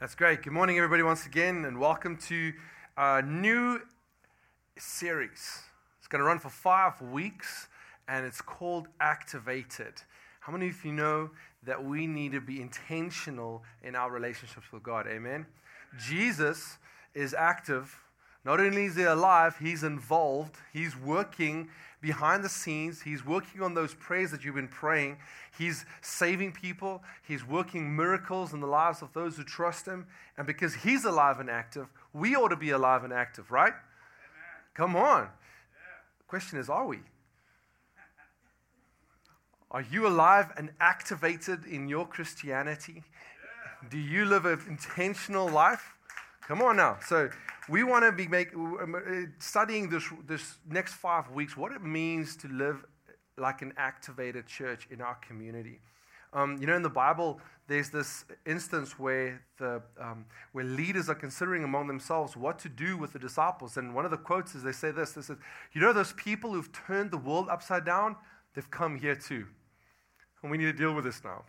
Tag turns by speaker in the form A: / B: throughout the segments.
A: That's great. Good morning, everybody, once again, and welcome to a new series. It's going to run for five weeks, and it's called Activated. How many of you know that we need to be intentional in our relationships with God? Amen. Jesus is active. Not only is he alive, he's involved, he's working behind the scenes. He's working on those prayers that you've been praying. He's saving people. He's working miracles in the lives of those who trust Him. And because He's alive and active, we ought to be alive and active, right? Amen. Come on. Yeah. The question is, are we? Are you alive and activated in your Christianity? Yeah. Do you live an intentional life? Come on now. So we want to be make, um, uh, studying this, this next five weeks what it means to live like an activated church in our community. Um, you know, in the Bible, there's this instance where the um, where leaders are considering among themselves what to do with the disciples. And one of the quotes is they say this: "They said, you know, those people who've turned the world upside down, they've come here too, and we need to deal with this now."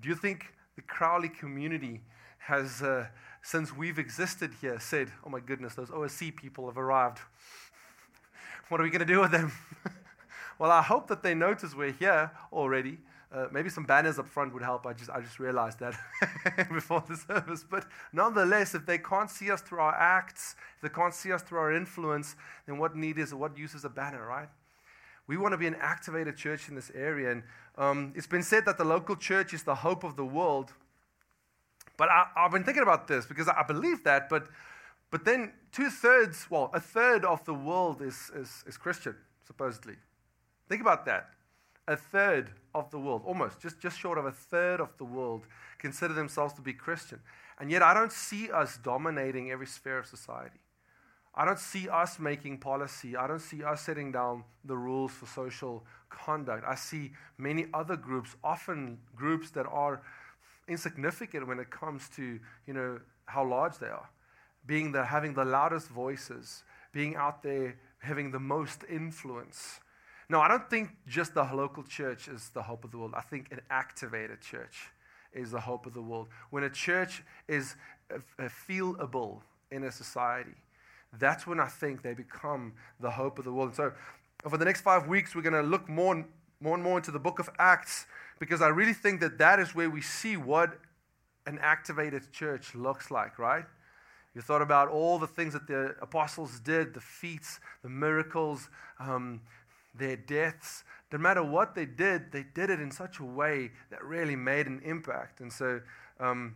A: Do you think the Crowley community has uh, since we've existed here, said, Oh my goodness, those OSC people have arrived. what are we going to do with them? well, I hope that they notice we're here already. Uh, maybe some banners up front would help. I just, I just realized that before the service. But nonetheless, if they can't see us through our acts, if they can't see us through our influence, then what need is, what use is a banner, right? We want to be an activated church in this area. And um, it's been said that the local church is the hope of the world. But I, have been thinking about this because I believe that, but, but then two thirds, well, a third of the world is, is, is Christian, supposedly. Think about that. A third of the world, almost, just, just short of a third of the world, consider themselves to be Christian. And yet I don't see us dominating every sphere of society. I don't see us making policy. I don't see us setting down the rules for social conduct. I see many other groups, often groups that are insignificant when it comes to, you know, how large they are. Being the, having the loudest voices, being out there, having the most influence. No, I don't think just the local church is the hope of the world. I think an activated church is the hope of the world. When a church is feelable in a society, that's when I think they become the hope of the world. And so, over the next five weeks, we're going to look more, and, more and more into the book of Acts because I really think that that is where we see what an activated church looks like, right? You thought about all the things that the apostles did, the feats, the miracles, um, their deaths. No matter what they did, they did it in such a way that really made an impact. And so um,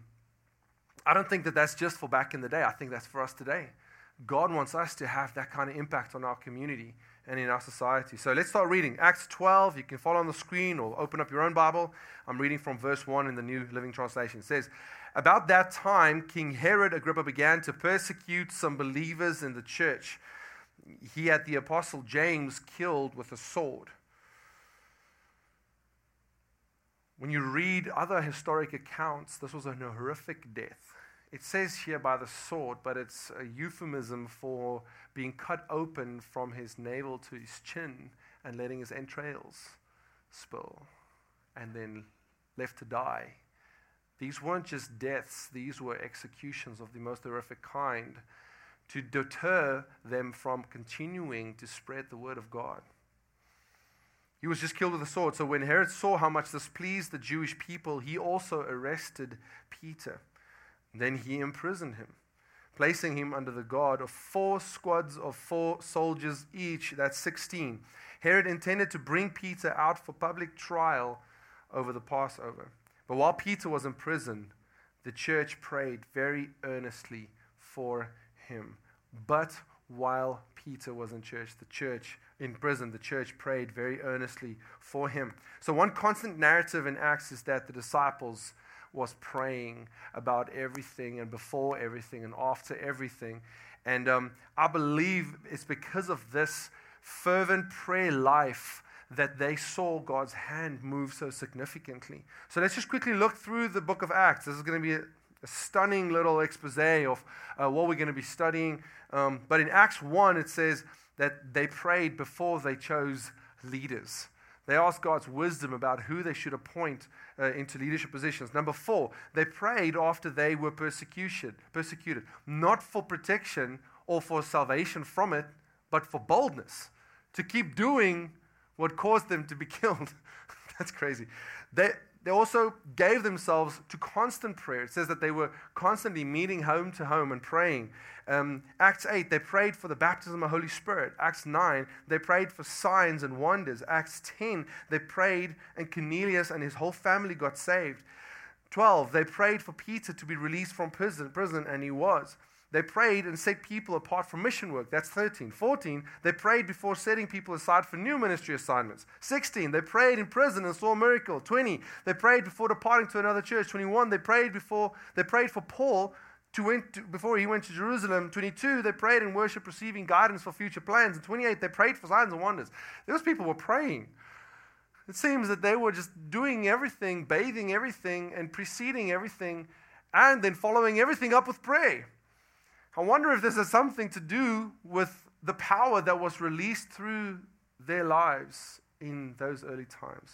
A: I don't think that that's just for back in the day. I think that's for us today. God wants us to have that kind of impact on our community and in our society. So let's start reading. Acts 12, you can follow on the screen or open up your own Bible. I'm reading from verse 1 in the New Living Translation. It says, About that time, King Herod Agrippa began to persecute some believers in the church. He had the apostle James killed with a sword. When you read other historic accounts, this was a horrific death. It says here by the sword, but it's a euphemism for being cut open from his navel to his chin and letting his entrails spill and then left to die. These weren't just deaths, these were executions of the most horrific kind to deter them from continuing to spread the word of God. He was just killed with a sword. So when Herod saw how much this pleased the Jewish people, he also arrested Peter. Then he imprisoned him, placing him under the guard of four squads of four soldiers each. That's 16. Herod intended to bring Peter out for public trial over the Passover. But while Peter was in prison, the church prayed very earnestly for him. But while Peter was in church, the church in prison, the church prayed very earnestly for him. So one constant narrative in Acts is that the disciples was praying about everything and before everything and after everything. And um, I believe it's because of this fervent prayer life that they saw God's hand move so significantly. So let's just quickly look through the book of Acts. This is going to be a, a stunning little expose of uh, what we're going to be studying. Um, but in Acts 1, it says that they prayed before they chose leaders. They asked God's wisdom about who they should appoint uh, into leadership positions. Number four, they prayed after they were persecuted, persecuted, not for protection or for salvation from it, but for boldness to keep doing what caused them to be killed. That's crazy. They, they also gave themselves to constant prayer. It says that they were constantly meeting home to home and praying. Um, Acts 8, they prayed for the baptism of the Holy Spirit. Acts 9, they prayed for signs and wonders. Acts 10, they prayed and Cornelius and his whole family got saved. 12, they prayed for Peter to be released from prison, prison and he was. They prayed and set people apart for mission work. That's 13. 14, they prayed before setting people aside for new ministry assignments. 16, they prayed in prison and saw a miracle. 20, they prayed before departing to another church. 21, they prayed before they prayed for Paul to went to, before he went to Jerusalem. 22, they prayed in worship, receiving guidance for future plans. And 28, they prayed for signs and wonders. Those people were praying. It seems that they were just doing everything, bathing everything, and preceding everything, and then following everything up with prayer. I wonder if this has something to do with the power that was released through their lives in those early times.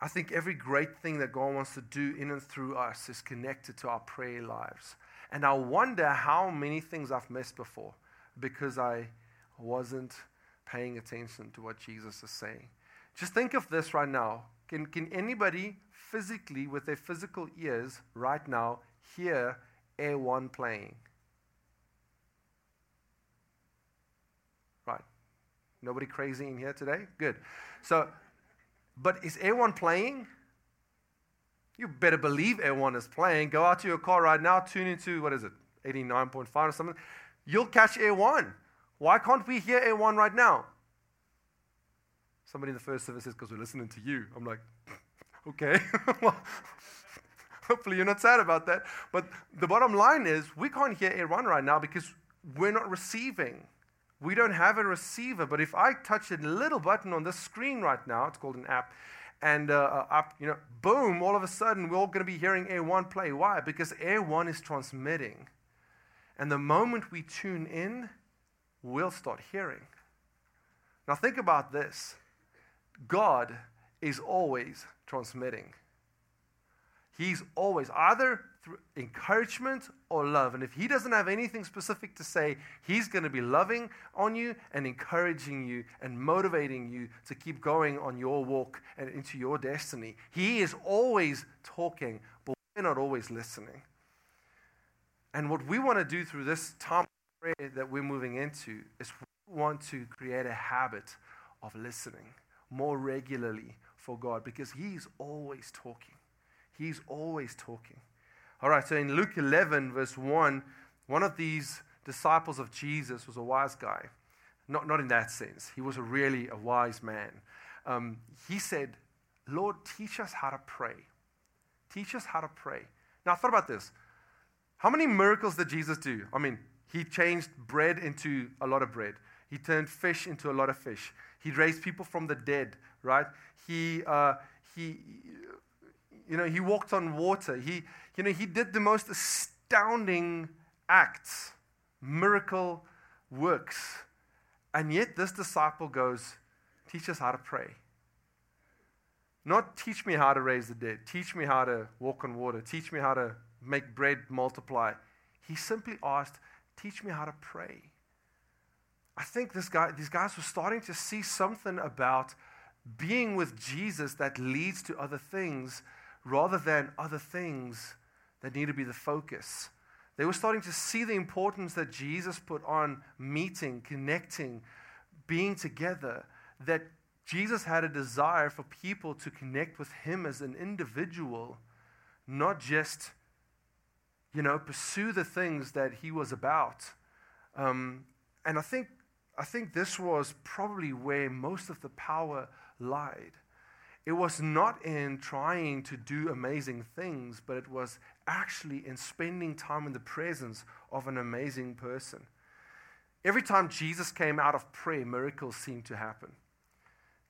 A: I think every great thing that God wants to do in and through us is connected to our prayer lives. And I wonder how many things I've missed before because I wasn't paying attention to what Jesus is saying. Just think of this right now. Can, can anybody physically, with their physical ears, right now, hear Air One playing? Right. Nobody crazy in here today? Good. So, but is Air One playing? You better believe Air One is playing. Go out to your car right now, tune into, what is it, 89.5 or something. You'll catch A1. Why can't we hear A1 right now? Somebody in the first service says, because we're listening to you. I'm like, okay. Hopefully, you're not sad about that. But the bottom line is, we can't hear Air One right now because we're not receiving. We don't have a receiver. But if I touch a little button on this screen right now, it's called an app, and uh, uh up, you know, boom, all of a sudden we're all going to be hearing Air One play. Why? Because Air One is transmitting. And the moment we tune in, we'll start hearing. Now, think about this God is always transmitting. He's always either through encouragement or love. And if he doesn't have anything specific to say, he's going to be loving on you and encouraging you and motivating you to keep going on your walk and into your destiny. He is always talking, but we're not always listening. And what we want to do through this time of prayer that we're moving into is we want to create a habit of listening more regularly for God because He's always talking. He's always talking. All right, so in Luke 11, verse 1, one of these disciples of Jesus was a wise guy. Not, not in that sense, he was a really a wise man. Um, he said, Lord, teach us how to pray. Teach us how to pray. Now, I thought about this. How many miracles did Jesus do? I mean, he changed bread into a lot of bread. He turned fish into a lot of fish. He raised people from the dead, right? He, uh, he, you know, he walked on water. He, you know, he did the most astounding acts, miracle works. And yet this disciple goes, teach us how to pray. Not teach me how to raise the dead, teach me how to walk on water, teach me how to make bread multiply. He simply asked, teach me how to pray. I think this guy, these guys were starting to see something about being with Jesus that leads to other things rather than other things that need to be the focus. They were starting to see the importance that Jesus put on meeting, connecting, being together, that Jesus had a desire for people to connect with him as an individual, not just, you know, pursue the things that he was about. Um, and I think, I think this was probably where most of the power lied. It was not in trying to do amazing things, but it was actually in spending time in the presence of an amazing person. Every time Jesus came out of prayer, miracles seemed to happen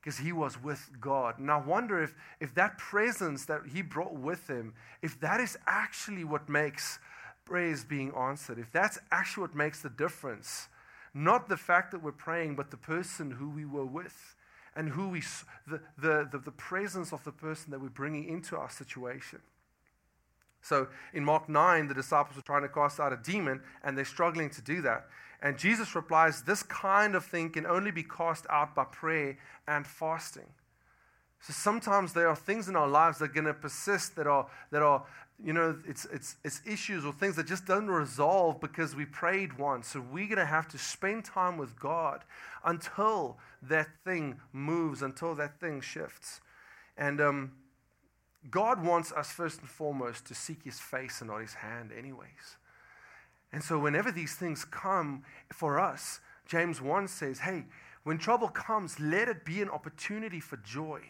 A: because he was with God. And I wonder if, if that presence that he brought with him, if that is actually what makes prayers being answered, if that's actually what makes the difference, not the fact that we're praying, but the person who we were with and who we, the, the, the, presence of the person that we're bringing into our situation. So in Mark 9, the disciples are trying to cast out a demon and they're struggling to do that. And Jesus replies, This kind of thing can only be cast out by prayer and fasting. So sometimes there are things in our lives that are going to persist that are, that are you know, it's, it's, it's issues or things that just don't resolve because we prayed once. So we're going to have to spend time with God until that thing moves, until that thing shifts. And um, God wants us first and foremost to seek his face and not his hand, anyways. And so whenever these things come for us, James 1 says, hey, when trouble comes, let it be an opportunity for joy.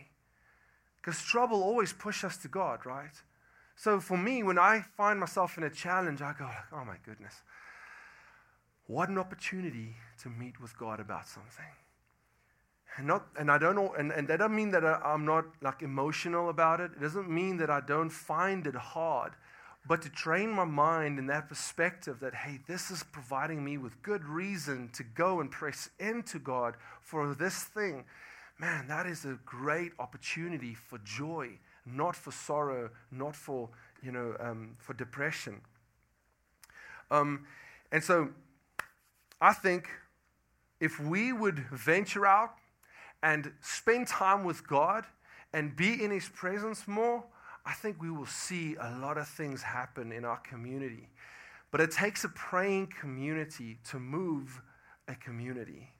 A: Because trouble always pushes us to God, right? So for me, when I find myself in a challenge, I go, oh my goodness, what an opportunity to meet with God about something. And, not, and I don't know, and, and that doesn't mean that I, I'm not like emotional about it. It doesn't mean that I don't find it hard. But to train my mind in that perspective that, hey, this is providing me with good reason to go and press into God for this thing man, that is a great opportunity for joy, not for sorrow, not for, you know, um, for depression. Um, and so I think if we would venture out and spend time with God and be in His presence more, I think we will see a lot of things happen in our community. But it takes a praying community to move a community.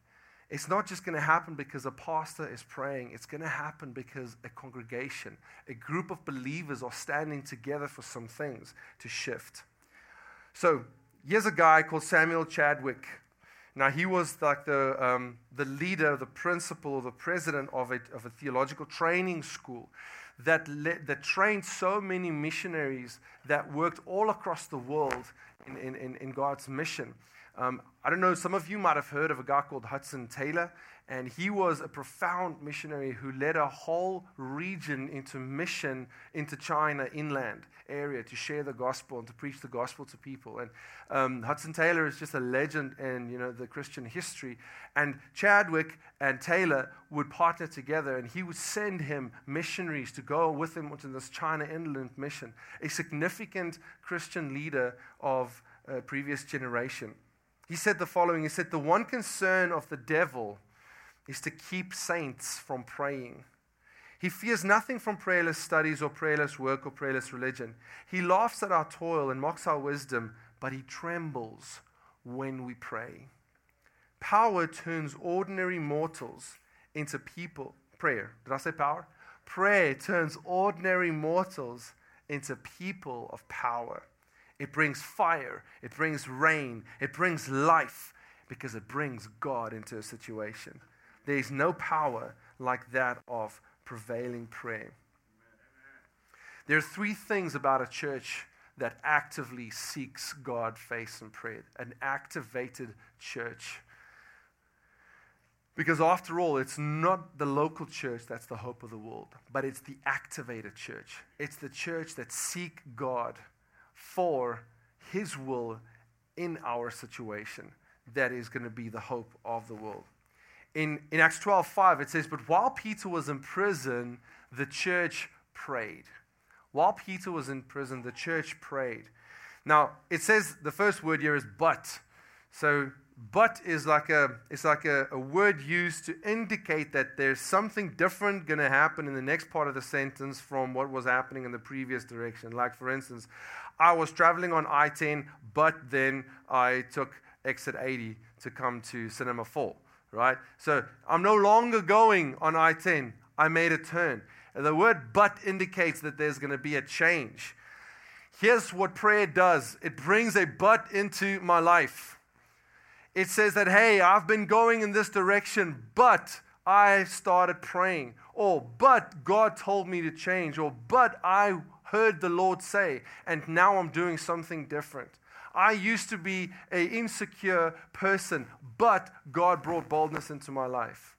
A: It's not just going to happen because a pastor is praying. It's going to happen because a congregation, a group of believers are standing together for some things to shift. So, here's a guy called Samuel Chadwick. Now, he was like the, um, the leader, the principal, the president of a, of a theological training school that, le- that trained so many missionaries that worked all across the world in, in, in God's mission. Um, I don't know, some of you might have heard of a guy called Hudson Taylor, and he was a profound missionary who led a whole region into mission into China inland area to share the gospel and to preach the gospel to people. And um, Hudson Taylor is just a legend in you know the Christian history. And Chadwick and Taylor would partner together, and he would send him missionaries to go with him into this China inland mission. A significant Christian leader of a previous generation. He said the following He said, The one concern of the devil is to keep saints from praying. He fears nothing from prayerless studies or prayerless work or prayerless religion. He laughs at our toil and mocks our wisdom, but he trembles when we pray. Power turns ordinary mortals into people. Prayer. Did I say power? Prayer turns ordinary mortals into people of power. It brings fire, it brings rain, it brings life because it brings God into a situation. There is no power like that of prevailing prayer. There are three things about a church that actively seeks God face and prayer an activated church. Because after all, it's not the local church that's the hope of the world, but it's the activated church. It's the church that seek God for His will in our situation. That is going to be the hope of the world. In, in Acts 12 5, it says, But while Peter was in prison, the church prayed. While Peter was in prison, the church prayed. Now, it says the first word here is but. So but is like a it's like a, a word used to indicate that there's something different going to happen in the next part of the sentence from what was happening in the previous direction like for instance i was traveling on i-10 but then i took exit 80 to come to cinema 4 right? So i'm no longer going on i-10 i made a turn. And the word but indicates that there's going to be a change. Here's what prayer does. It brings a but into my life. It says that, hey, I've been going in this direction, but I started praying. Or, but God told me to change. Or, but I heard the Lord say, and now I'm doing something different. I used to be an insecure person, but God brought boldness into my life.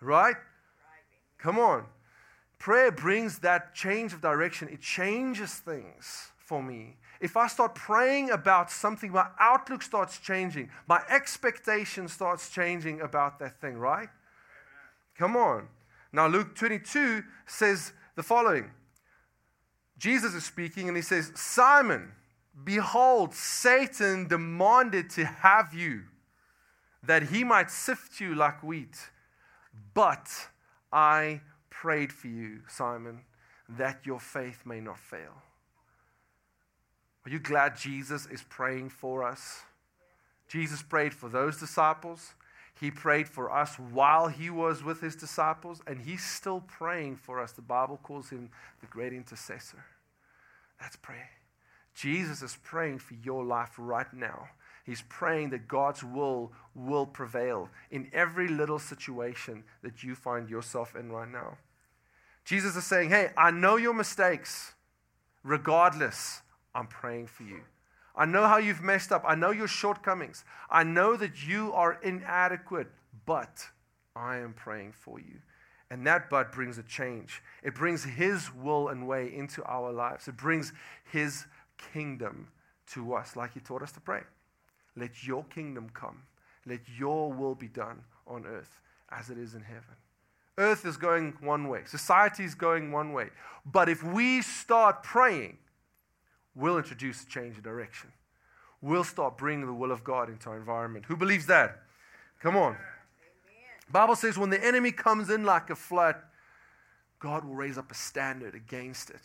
A: Right? Come on. Prayer brings that change of direction, it changes things for me. If I start praying about something, my outlook starts changing, my expectation starts changing about that thing, right? Come on. Now, Luke 22 says the following Jesus is speaking and he says, Simon, behold, Satan demanded to have you that he might sift you like wheat. But I prayed for you, Simon, that your faith may not fail. Are you glad Jesus is praying for us? Jesus prayed for those disciples. He prayed for us while he was with his disciples, and he's still praying for us. The Bible calls him the great intercessor. Let's pray. Jesus is praying for your life right now. He's praying that God's will will prevail in every little situation that you find yourself in right now. Jesus is saying, Hey, I know your mistakes. Regardless, I'm praying for you. I know how you've messed up. I know your shortcomings. I know that you are inadequate, but I am praying for you. And that but brings a change. It brings His will and way into our lives. It brings His kingdom to us, like He taught us to pray. Let your kingdom come. Let your will be done on earth as it is in heaven. Earth is going one way, society is going one way. But if we start praying, we'll introduce a change of direction. We'll start bringing the will of God into our environment. Who believes that? Come on. Amen. Bible says when the enemy comes in like a flood, God will raise up a standard against it.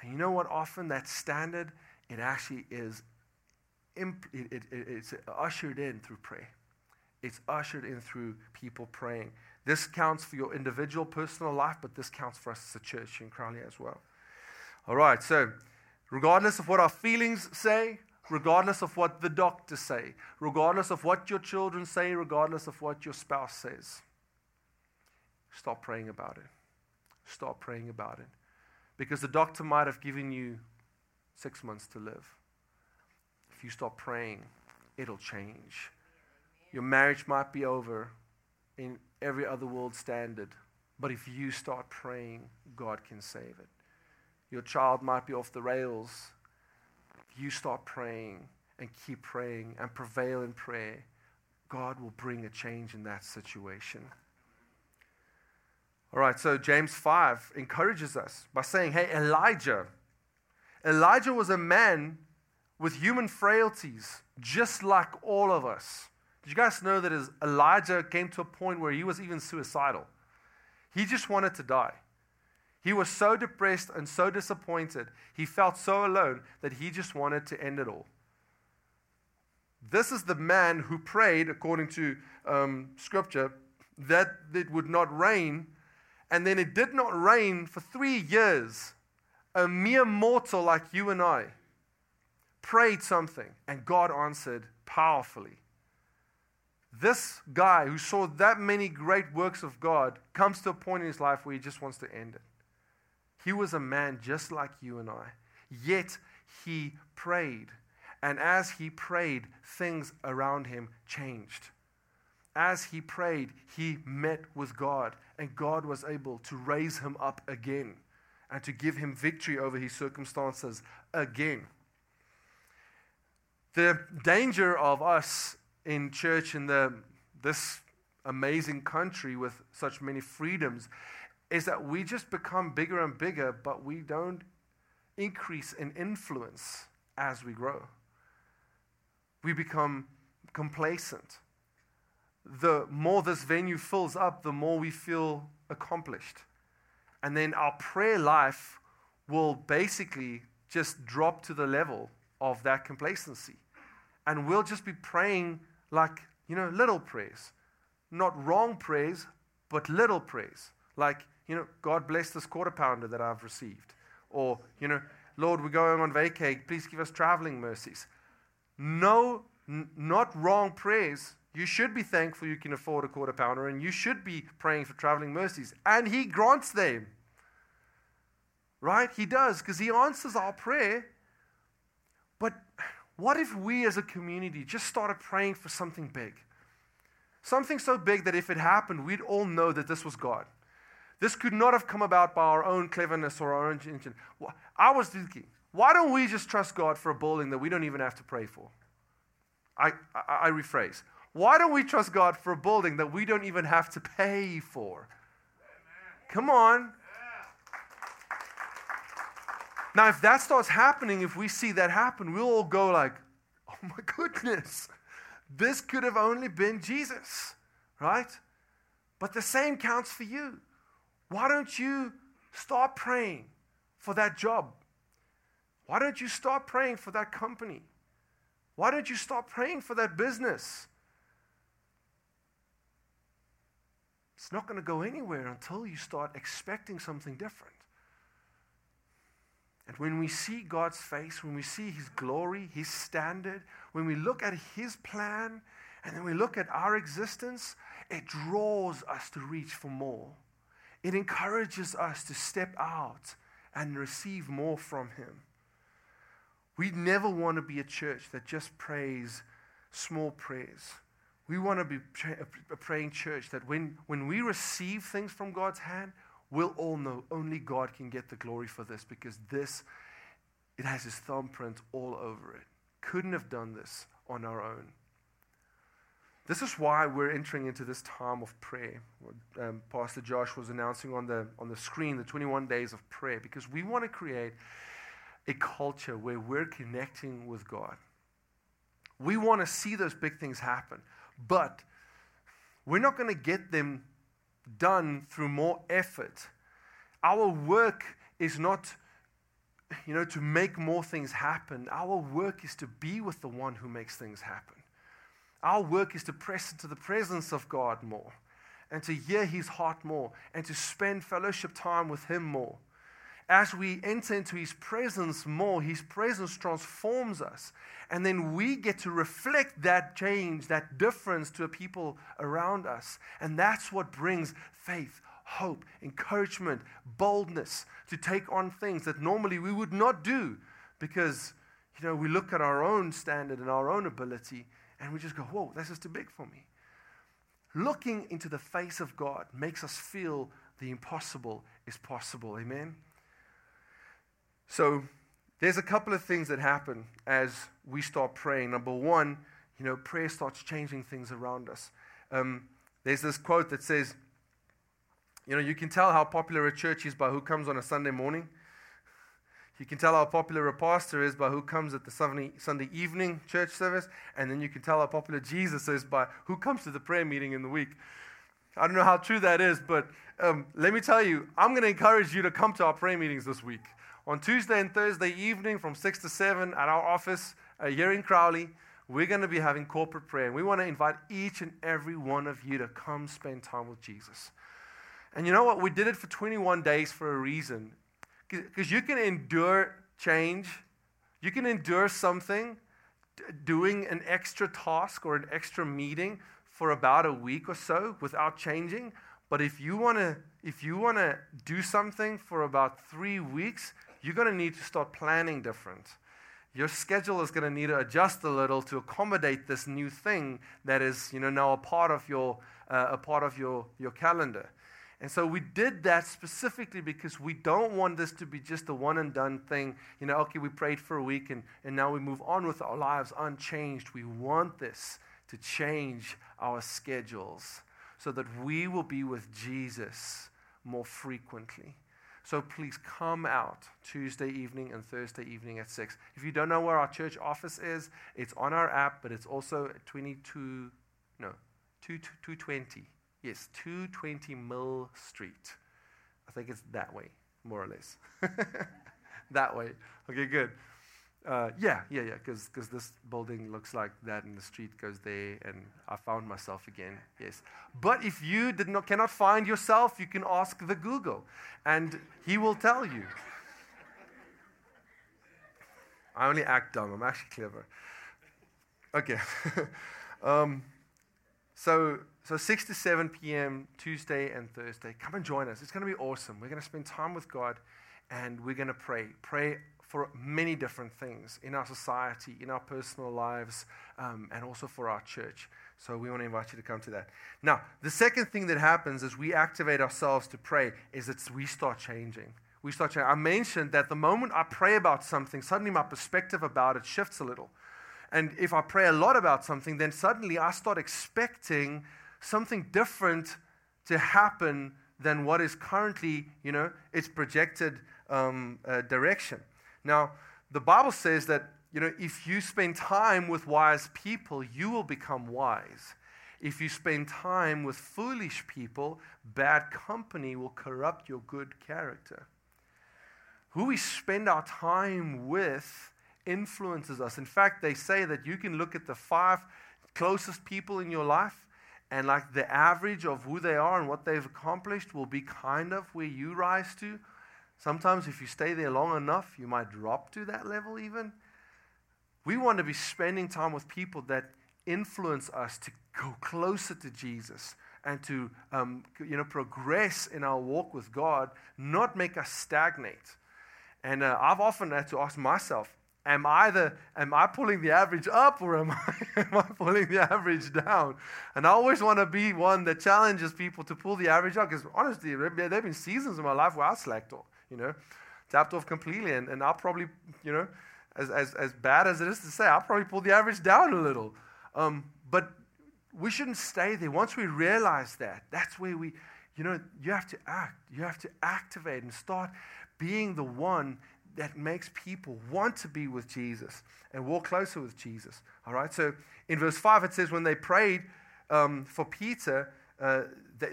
A: And you know what? Often that standard, it actually is imp- it, it, it's ushered in through prayer. It's ushered in through people praying. This counts for your individual personal life, but this counts for us as a church in Crowley as well. All right, so regardless of what our feelings say, regardless of what the doctors say, regardless of what your children say, regardless of what your spouse says, stop praying about it. Stop praying about it. Because the doctor might have given you six months to live. If you stop praying, it'll change. Your marriage might be over in every other world standard, but if you start praying, God can save it. Your child might be off the rails. You start praying and keep praying and prevail in prayer, God will bring a change in that situation. All right, so James 5 encourages us by saying, Hey, Elijah, Elijah was a man with human frailties, just like all of us. Did you guys know that Elijah came to a point where he was even suicidal? He just wanted to die. He was so depressed and so disappointed. He felt so alone that he just wanted to end it all. This is the man who prayed, according to um, scripture, that it would not rain. And then it did not rain for three years. A mere mortal like you and I prayed something, and God answered powerfully. This guy who saw that many great works of God comes to a point in his life where he just wants to end it. He was a man just like you and I, yet he prayed. And as he prayed, things around him changed. As he prayed, he met with God, and God was able to raise him up again and to give him victory over his circumstances again. The danger of us in church in the, this amazing country with such many freedoms is that we just become bigger and bigger, but we don't increase in influence as we grow. We become complacent. The more this venue fills up, the more we feel accomplished. And then our prayer life will basically just drop to the level of that complacency. And we'll just be praying like, you know, little prayers. Not wrong prayers, but little prayers. Like, you know, God bless this quarter pounder that I've received. Or, you know, Lord, we're going on vacay. Please give us traveling mercies. No, n- not wrong prayers. You should be thankful you can afford a quarter pounder and you should be praying for traveling mercies. And He grants them. Right? He does because He answers our prayer. But what if we as a community just started praying for something big? Something so big that if it happened, we'd all know that this was God. This could not have come about by our own cleverness or our own intention. I was thinking, why don't we just trust God for a building that we don't even have to pray for? I, I, I rephrase. Why don't we trust God for a building that we don't even have to pay for? Come on. Now, if that starts happening, if we see that happen, we'll all go like, oh my goodness, this could have only been Jesus, right? But the same counts for you. Why don't you start praying for that job? Why don't you start praying for that company? Why don't you start praying for that business? It's not going to go anywhere until you start expecting something different. And when we see God's face, when we see His glory, His standard, when we look at His plan, and then we look at our existence, it draws us to reach for more. It encourages us to step out and receive more from Him. We never want to be a church that just prays small prayers. We want to be a praying church that when, when we receive things from God's hand, we'll all know only God can get the glory for this because this, it has his thumbprint all over it. Couldn't have done this on our own. This is why we're entering into this time of prayer. Um, Pastor Josh was announcing on the, on the screen the 21 days of prayer because we want to create a culture where we're connecting with God. We want to see those big things happen, but we're not going to get them done through more effort. Our work is not, you know, to make more things happen. Our work is to be with the one who makes things happen. Our work is to press into the presence of God more and to hear his heart more and to spend fellowship time with him more as we enter into His presence more, His presence transforms us. And then we get to reflect that change, that difference to the people around us. And that's what brings faith, hope, encouragement, boldness to take on things that normally we would not do because, you know, we look at our own standard and our own ability and we just go, whoa, this is too big for me. Looking into the face of God makes us feel the impossible is possible. Amen? So there's a couple of things that happen as we start praying. Number one, you know, prayer starts changing things around us. Um, there's this quote that says, you know, you can tell how popular a church is by who comes on a Sunday morning. You can tell how popular a pastor is by who comes at the Sunday, evening church service. And then you can tell how popular Jesus is by who comes to the prayer meeting in the week. I don't know how true that is, but um, let me tell you, I'm going to encourage you to come to our prayer meetings this week on Tuesday and Thursday evening from 6 to 7 at our office uh, here in Crowley, we're going to be having corporate prayer. And we want to invite each and every one of you to come spend time with Jesus. And you know what? We did it for 21 days for a reason. Because you can endure change, you can endure something, doing an extra task or an extra meeting for about a week or so without changing. But if you want to if you want to do something for about 3 weeks, you're going to need to start planning different. Your schedule is going to need to adjust a little to accommodate this new thing that is, you know, now a part of your, uh, a part of your, your calendar. And so we did that specifically because we don't want this to be just a one and done thing. You know, okay, we prayed for a week and, and now we move on with our lives unchanged. We want this to change our schedules so that we will be with Jesus more frequently. So please come out Tuesday evening and Thursday evening at 6. If you don't know where our church office is, it's on our app, but it's also 22, no, 220. Yes, 220 Mill Street. I think it's that way, more or less. that way. Okay, good. Uh, yeah, yeah, yeah, because this building looks like that and the street goes there, and I found myself again, yes. But if you did not, cannot find yourself, you can ask the Google, and he will tell you. I only act dumb, I'm actually clever. Okay. um, so, so 6 to 7 p.m., Tuesday and Thursday. Come and join us. It's going to be awesome. We're going to spend time with God, and we're going to pray. Pray for many different things in our society, in our personal lives, um, and also for our church. So we want to invite you to come to that. Now, the second thing that happens as we activate ourselves to pray is that we start changing. We start changing. I mentioned that the moment I pray about something, suddenly my perspective about it shifts a little. And if I pray a lot about something, then suddenly I start expecting something different to happen than what is currently, you know, its projected um, uh, direction. Now, the Bible says that, you know, if you spend time with wise people, you will become wise. If you spend time with foolish people, bad company will corrupt your good character. Who we spend our time with influences us. In fact, they say that you can look at the five closest people in your life, and like the average of who they are and what they've accomplished will be kind of where you rise to. Sometimes, if you stay there long enough, you might drop to that level even. We want to be spending time with people that influence us to go closer to Jesus and to um, you know, progress in our walk with God, not make us stagnate. And uh, I've often had to ask myself, am I, the, am I pulling the average up or am I, am I pulling the average down? And I always want to be one that challenges people to pull the average up because honestly, there have been seasons in my life where I slacked off, you know, tapped off completely. And, and I'll probably, you know, as, as, as bad as it is to say, I'll probably pull the average down a little. Um, but we shouldn't stay there. Once we realize that, that's where we, you know, you have to act. You have to activate and start being the one that makes people want to be with Jesus and walk closer with Jesus. All right. So in verse five, it says when they prayed um, for Peter, uh, they,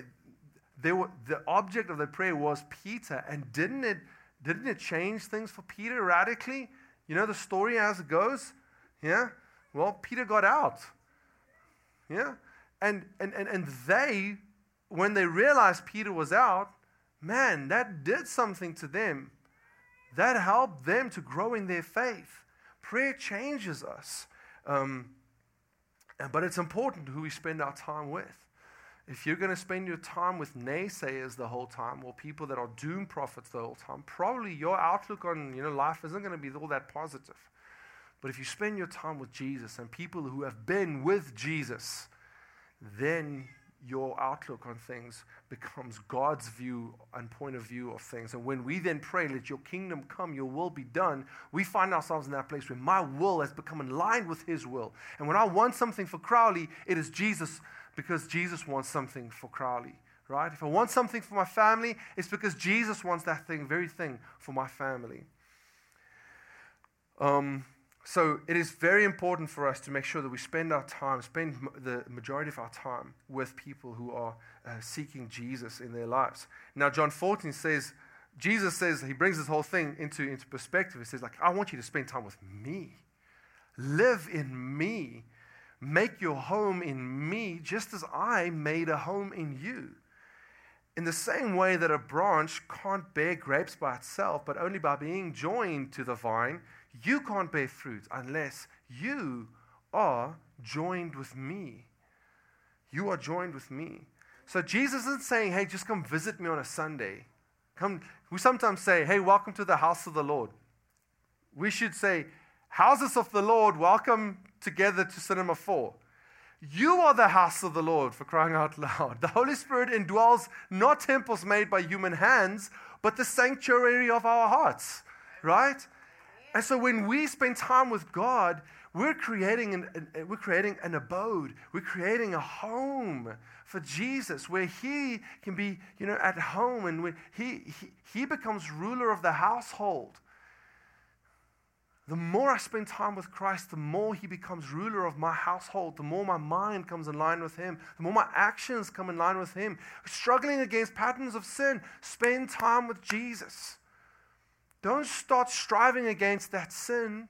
A: they were, the object of the prayer was Peter, and didn't it didn't it change things for Peter radically? You know the story as it goes. Yeah. Well, Peter got out. Yeah. And and and, and they, when they realized Peter was out, man, that did something to them. That helped them to grow in their faith. Prayer changes us. Um, but it's important who we spend our time with. If you're going to spend your time with naysayers the whole time, or people that are doom prophets the whole time, probably your outlook on you know, life isn't going to be all that positive. But if you spend your time with Jesus and people who have been with Jesus, then your outlook on things becomes God's view and point of view of things. And when we then pray, let your kingdom come, your will be done, we find ourselves in that place where my will has become line with his will. And when I want something for Crowley, it is Jesus because Jesus wants something for Crowley. Right? If I want something for my family, it's because Jesus wants that thing, very thing, for my family. Um, so it is very important for us to make sure that we spend our time, spend the majority of our time with people who are uh, seeking Jesus in their lives. Now, John 14 says, Jesus says, he brings this whole thing into, into perspective. He says, like, I want you to spend time with me. Live in me. Make your home in me, just as I made a home in you. In the same way that a branch can't bear grapes by itself, but only by being joined to the vine, you can't bear fruit unless you are joined with me. You are joined with me. So Jesus isn't saying, hey, just come visit me on a Sunday. Come, we sometimes say, hey, welcome to the house of the Lord. We should say, houses of the Lord, welcome together to Cinema 4. You are the house of the Lord, for crying out loud. The Holy Spirit indwells not temples made by human hands, but the sanctuary of our hearts, right? And so when we spend time with God, we're creating an, uh, we're creating an abode. We're creating a home for Jesus where he can be, you know, at home and when he, he, he becomes ruler of the household. The more I spend time with Christ, the more he becomes ruler of my household, the more my mind comes in line with him, the more my actions come in line with him. Struggling against patterns of sin, spend time with Jesus. Don't start striving against that sin.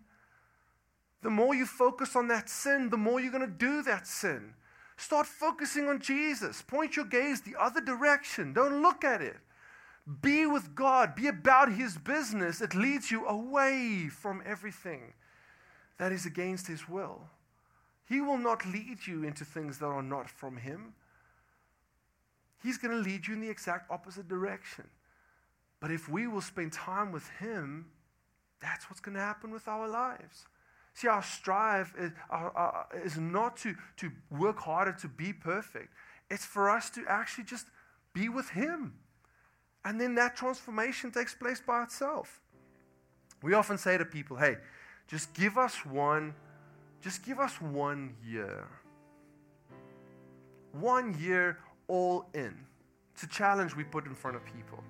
A: The more you focus on that sin, the more you're going to do that sin. Start focusing on Jesus. Point your gaze the other direction. Don't look at it. Be with God. Be about His business. It leads you away from everything that is against His will. He will not lead you into things that are not from Him. He's going to lead you in the exact opposite direction. But if we will spend time with Him, that's what's going to happen with our lives. See, our strive is, our, our, is not to, to work harder to be perfect, it's for us to actually just be with Him. And then that transformation takes place by itself. We often say to people, hey, just give us one, just give us one year. One year all in. It's a challenge we put in front of people.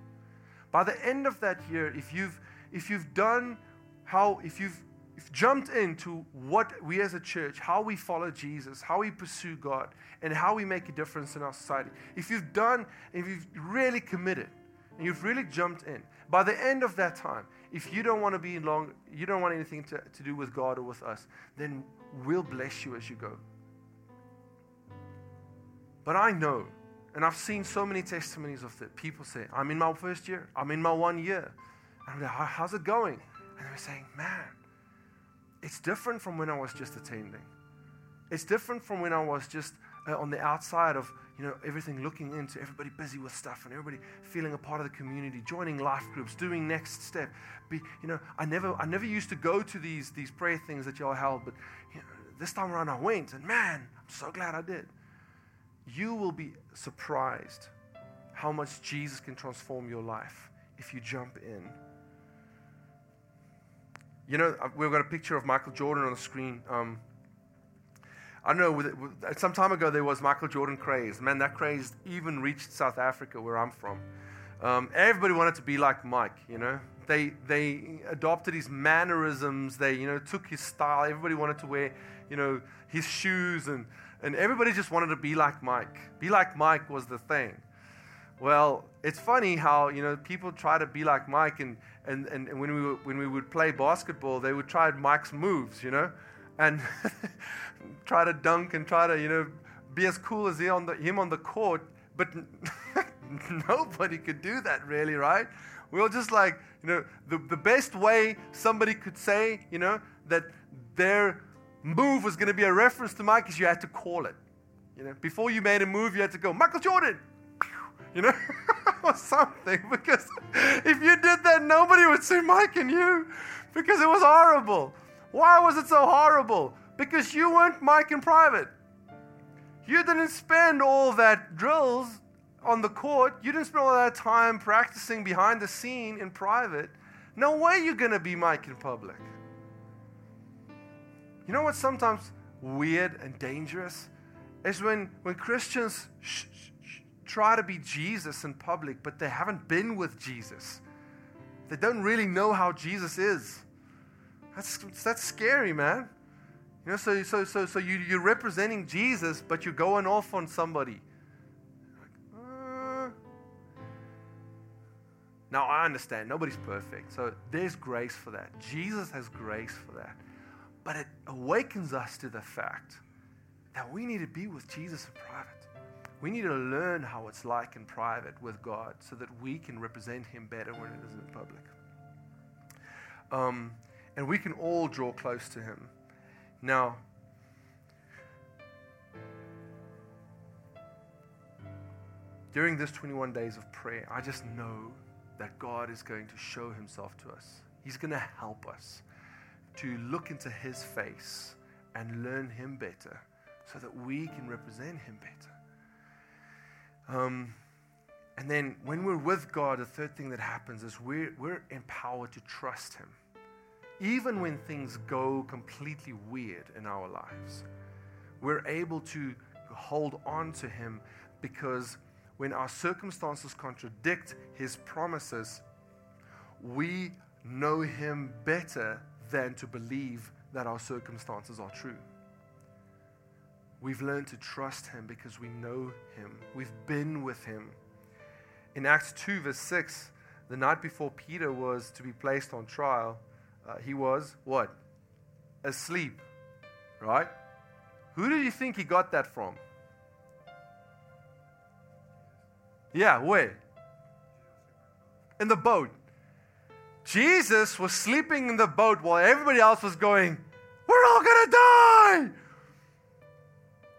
A: By the end of that year, if you've if you've done how if you've jumped into what we as a church, how we follow Jesus, how we pursue God, and how we make a difference in our society. If you've done, if you've really committed, and you've really jumped in, by the end of that time, if you don't want to be long, you don't want anything to, to do with God or with us, then we'll bless you as you go. But I know, and I've seen so many testimonies of that. People say, I'm in my first year, I'm in my one year. And I'm like, how's it going? And they're saying, man, it's different from when I was just attending. It's different from when I was just uh, on the outside of you know everything looking into everybody busy with stuff and everybody feeling a part of the community joining life groups doing next step be you know i never i never used to go to these these prayer things that y'all held but you know, this time around i went and man i'm so glad i did you will be surprised how much jesus can transform your life if you jump in you know we've got a picture of michael jordan on the screen um, I don't know, some time ago there was Michael Jordan craze. Man, that craze even reached South Africa, where I'm from. Um, everybody wanted to be like Mike, you know. They, they adopted his mannerisms. They, you know, took his style. Everybody wanted to wear, you know, his shoes. And, and everybody just wanted to be like Mike. Be like Mike was the thing. Well, it's funny how, you know, people try to be like Mike. And, and, and when, we were, when we would play basketball, they would try Mike's moves, you know and try to dunk and try to, you know, be as cool as he on the, him on the court. But nobody could do that, really, right? We were just like, you know, the, the best way somebody could say, you know, that their move was going to be a reference to Mike is you had to call it. You know, before you made a move, you had to go, Michael Jordan, you know, or something. Because if you did that, nobody would say Mike and you because it was horrible. Why was it so horrible? Because you weren't Mike in private. You didn't spend all that drills on the court. You didn't spend all that time practicing behind the scene in private. No way you're going to be Mike in public. You know what's sometimes weird and dangerous? Is when, when Christians sh- sh- try to be Jesus in public, but they haven't been with Jesus. They don't really know how Jesus is. That's, that's scary, man. You know, so, so, so, so you, you're representing Jesus, but you're going off on somebody. Uh. Now, I understand. Nobody's perfect. So there's grace for that. Jesus has grace for that. But it awakens us to the fact that we need to be with Jesus in private. We need to learn how it's like in private with God so that we can represent Him better when it is in public. Um, and we can all draw close to Him. Now, during this 21 days of prayer, I just know that God is going to show Himself to us. He's going to help us to look into His face and learn Him better so that we can represent Him better. Um, and then when we're with God, the third thing that happens is we're, we're empowered to trust Him even when things go completely weird in our lives, we're able to hold on to Him because when our circumstances contradict His promises, we know Him better than to believe that our circumstances are true. We've learned to trust Him because we know Him, we've been with Him. In Acts 2, verse 6, the night before Peter was to be placed on trial, uh, he was what? Asleep. Right? Who do you think he got that from? Yeah, where? In the boat. Jesus was sleeping in the boat while everybody else was going, We're all going to die.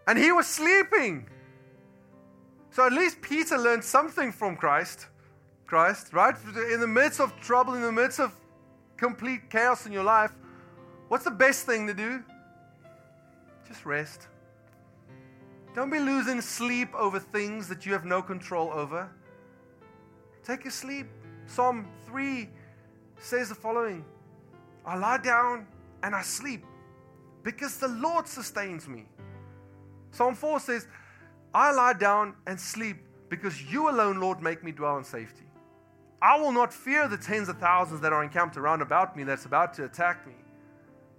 A: And he was sleeping. So at least Peter learned something from Christ. Christ, right? In the midst of trouble, in the midst of complete chaos in your life, what's the best thing to do? Just rest. Don't be losing sleep over things that you have no control over. Take a sleep. Psalm 3 says the following I lie down and I sleep because the Lord sustains me. Psalm 4 says, I lie down and sleep because you alone, Lord, make me dwell in safety. I will not fear the tens of thousands that are encamped around about me that's about to attack me,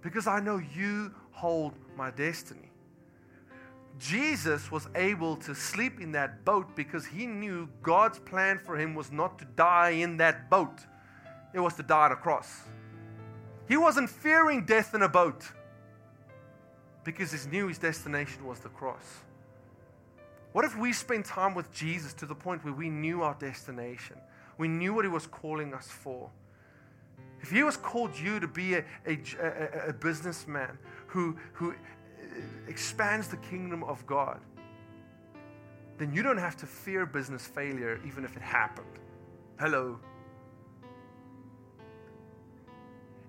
A: because I know you hold my destiny. Jesus was able to sleep in that boat because he knew God's plan for him was not to die in that boat, it was to die on a cross. He wasn't fearing death in a boat because he knew his destination was the cross. What if we spent time with Jesus to the point where we knew our destination? We knew what he was calling us for. If he was called you to be a, a, a, a businessman who, who expands the kingdom of God, then you don't have to fear business failure even if it happened. Hello.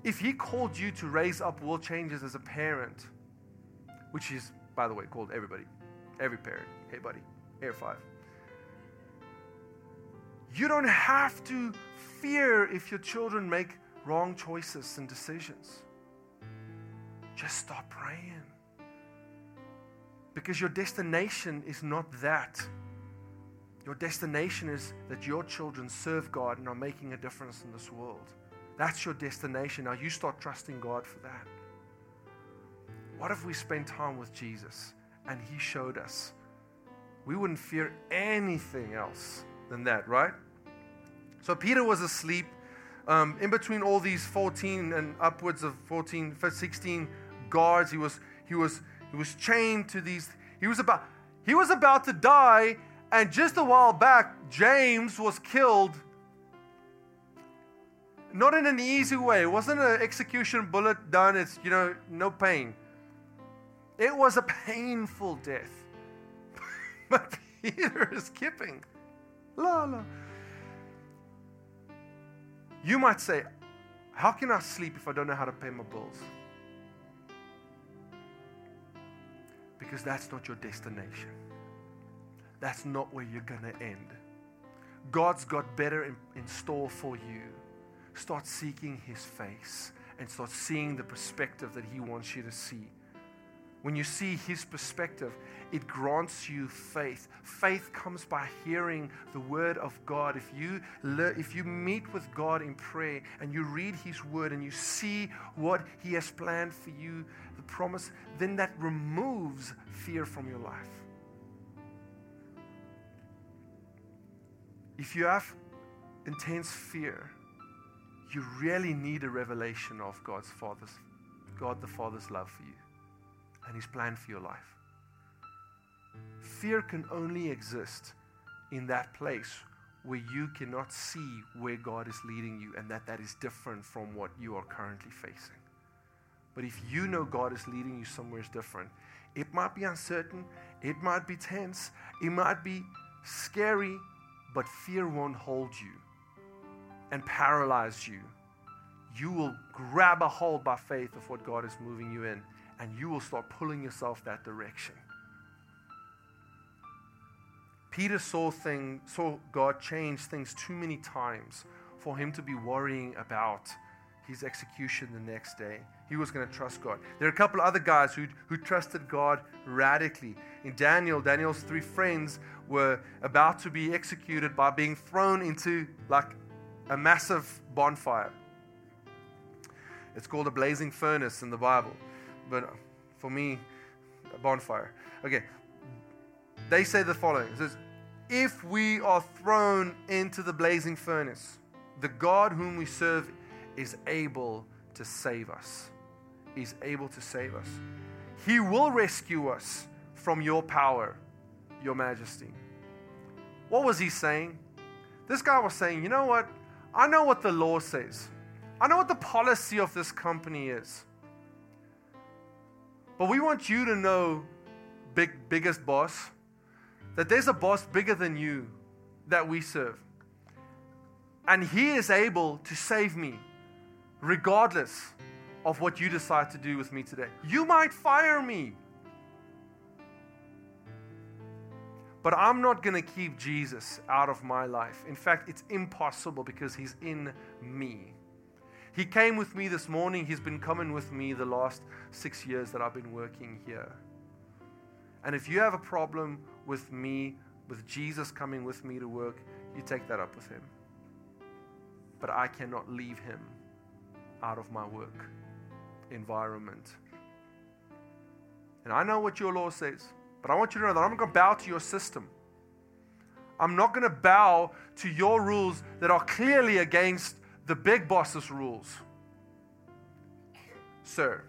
A: If he called you to raise up world changers as a parent, which is, by the way, called everybody, every parent, hey buddy, air five. You don't have to fear if your children make wrong choices and decisions. Just stop praying. Because your destination is not that. Your destination is that your children serve God and are making a difference in this world. That's your destination. Now you start trusting God for that. What if we spent time with Jesus and He showed us? We wouldn't fear anything else than that, right? So Peter was asleep. Um, in between all these 14 and upwards of 14, 16 guards, he was, he was he was chained to these. He was about he was about to die, and just a while back, James was killed. Not in an easy way. It wasn't an execution bullet done. It's you know no pain. It was a painful death. but Peter is skipping. La la. You might say, How can I sleep if I don't know how to pay my bills? Because that's not your destination. That's not where you're going to end. God's got better in, in, store for you. Start seeking His face and start seeing the perspective that He wants you to see. When you see His perspective, it grants you faith. Faith comes by hearing the Word of God. If you, le- if you meet with God in prayer and you read His Word and you see what He has planned for you, the promise, then that removes fear from your life. If you have intense fear, you really need a revelation of God's Father's, God the Father's love for you and His plan for your life. Fear can only exist in that place where you cannot see where God is leading you and that that is different from what you are currently facing. But if you know God is leading you somewhere different, it might be uncertain, it might be tense, it might be scary, but fear won't hold you and paralyze you. You will grab a hold by faith of what God is moving you in, and you will start pulling yourself that direction. Peter saw, thing, saw God change things too many times for him to be worrying about his execution the next day. He was going to trust God. There are a couple other guys who, who trusted God radically. In Daniel, Daniel's three friends were about to be executed by being thrown into like a massive bonfire. It's called a blazing furnace in the Bible, but for me, a bonfire. Okay, they say the following it says, If we are thrown into the blazing furnace, the God whom we serve is able to save us. He's able to save us. He will rescue us from your power, your majesty. What was he saying? This guy was saying, You know what? I know what the law says, I know what the policy of this company is. But we want you to know, big, biggest boss, that there's a boss bigger than you that we serve. And he is able to save me regardless of what you decide to do with me today. You might fire me. But I'm not going to keep Jesus out of my life. In fact, it's impossible because he's in me. He came with me this morning. He's been coming with me the last six years that I've been working here. And if you have a problem with me with Jesus coming with me to work, you take that up with him. But I cannot leave him out of my work environment. And I know what your law says, but I want you to know that I'm not going to bow to your system. I'm not going to bow to your rules that are clearly against the big boss's rules. Sir.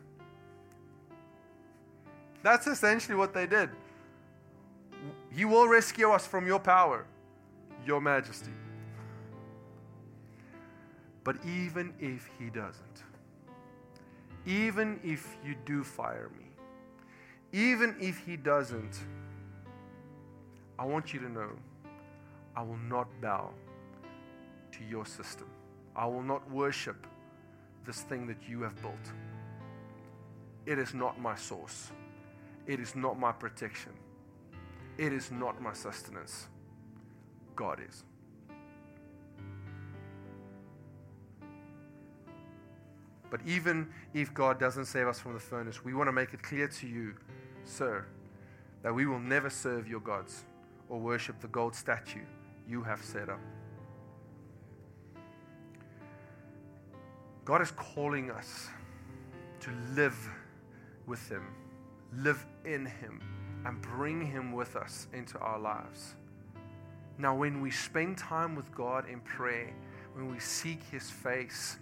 A: That's essentially what they did. He will rescue us from your power, your majesty. But even if he doesn't, even if you do fire me, even if he doesn't, I want you to know I will not bow to your system. I will not worship this thing that you have built. It is not my source. It is not my protection. It is not my sustenance. God is. But even if God doesn't save us from the furnace, we want to make it clear to you, sir, that we will never serve your gods or worship the gold statue you have set up. God is calling us to live with Him, live in Him, and bring Him with us into our lives. Now, when we spend time with God in prayer, when we seek His face,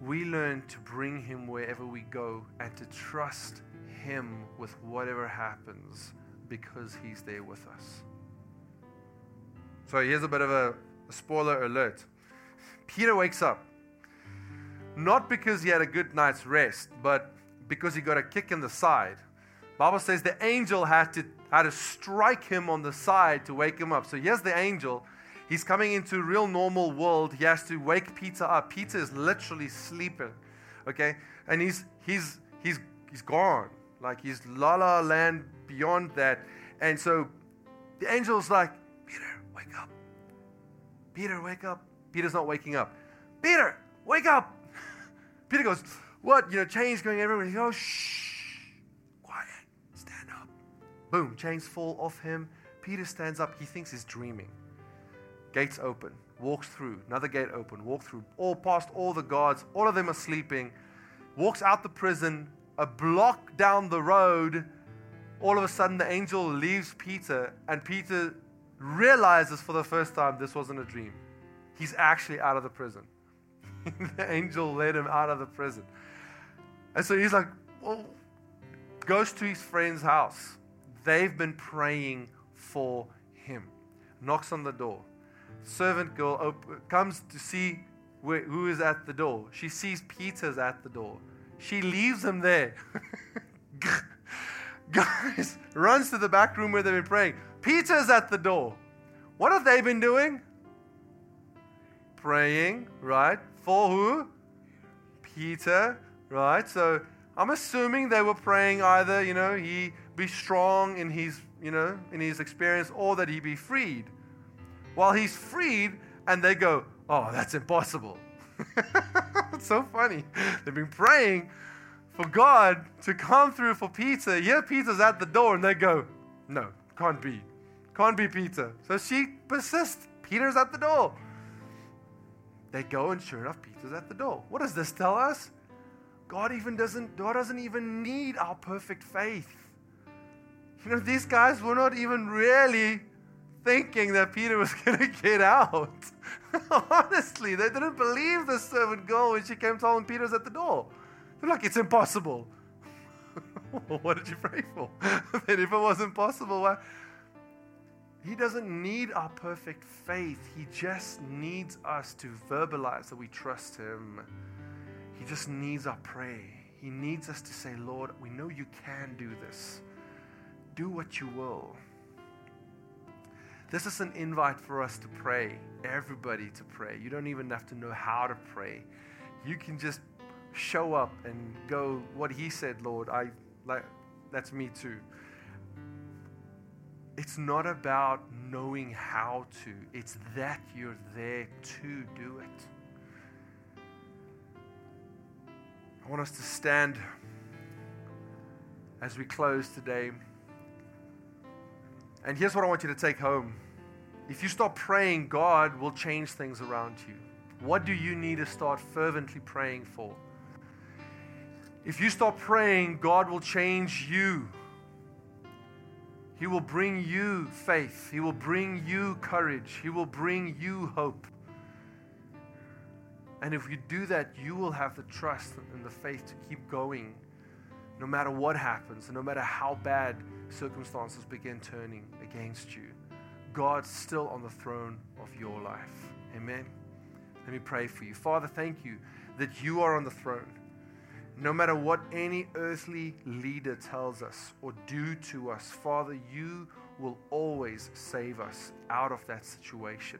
A: we learn to bring Him wherever we go and to trust Him with whatever happens because He's there with us. So here's a bit of a, spoiler alert. Peter wakes up, not because he had a good night's rest, but because he got a kick in the side. Bible says the angel had to, had to strike him on the side to wake him up. So here's the angel He's coming into real normal world. He has to wake Peter up. Peter is literally sleeping. Okay? And he's he's he's he's gone. Like he's la la land beyond that. And so the angel's like, Peter, wake up. Peter, wake up. Peter's not waking up. Peter, wake up. Peter goes, What? You know, chains going everywhere. He goes, Shh, quiet, stand up. Boom, chains fall off him. Peter stands up. He thinks he's dreaming. Gates open, walks through, another gate open, walk through, all past all the guards, all of them are sleeping, walks out the prison, a block down the road. All of a sudden, the angel leaves Peter, and Peter realizes for the first time this wasn't a dream. He's actually out of the prison. the angel led him out of the prison. And so he's like, well, goes to his friend's house. They've been praying for him. Knocks on the door servant girl op- comes to see who is at the door. She sees Peter's at the door. She leaves them there. Guys, runs to the back room where they've been praying. Peter's at the door. What have they been doing? Praying, right? For who? Peter, right? So I'm assuming they were praying either, you know, he be strong in his, you know, in his experience or that he be freed while he's freed, and they go, Oh, that's impossible. it's so funny. They've been praying for God to come through for Peter. Yeah, Peter's at the door, and they go, No, can't be. Can't be Peter. So she persists. Peter's at the door. They go, and sure enough, Peter's at the door. What does this tell us? God even doesn't, God doesn't even need our perfect faith. You know, these guys were not even really thinking that Peter was going to get out. Honestly, they didn't believe the servant girl when she came telling Peter's at the door. They're like, it's impossible. what did you pray for? then if it wasn't possible, why? He doesn't need our perfect faith. He just needs us to verbalize that we trust Him. He just needs our prayer. He needs us to say, Lord, we know you can do this. Do what you will. This is an invite for us to pray, everybody to pray. You don't even have to know how to pray. You can just show up and go, what he said, Lord, I like that's me too. It's not about knowing how to, it's that you're there to do it. I want us to stand as we close today. And here's what I want you to take home. If you start praying, God will change things around you. What do you need to start fervently praying for? If you start praying, God will change you. He will bring you faith. He will bring you courage. He will bring you hope. And if you do that, you will have the trust and the faith to keep going no matter what happens, no matter how bad circumstances begin turning against you. God's still on the throne of your life. Amen. Let me pray for you. Father, thank you that you are on the throne. No matter what any earthly leader tells us or do to us, Father, you will always save us out of that situation.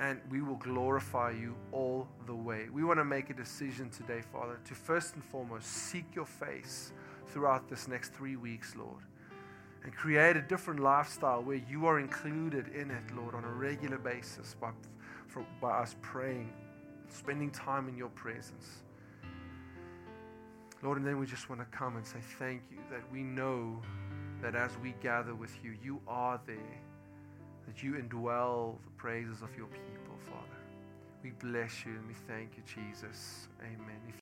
A: And we will glorify you all the way. We want to make a decision today, Father, to first and foremost seek your face throughout this next three weeks, Lord. And create a different lifestyle where you are included in it, Lord, on a regular basis by, for, by us praying, spending time in your presence. Lord, and then we just want to come and say thank you that we know that as we gather with you, you are there, that you indwell the praises of your people, Father. We bless you and we thank you, Jesus. Amen. If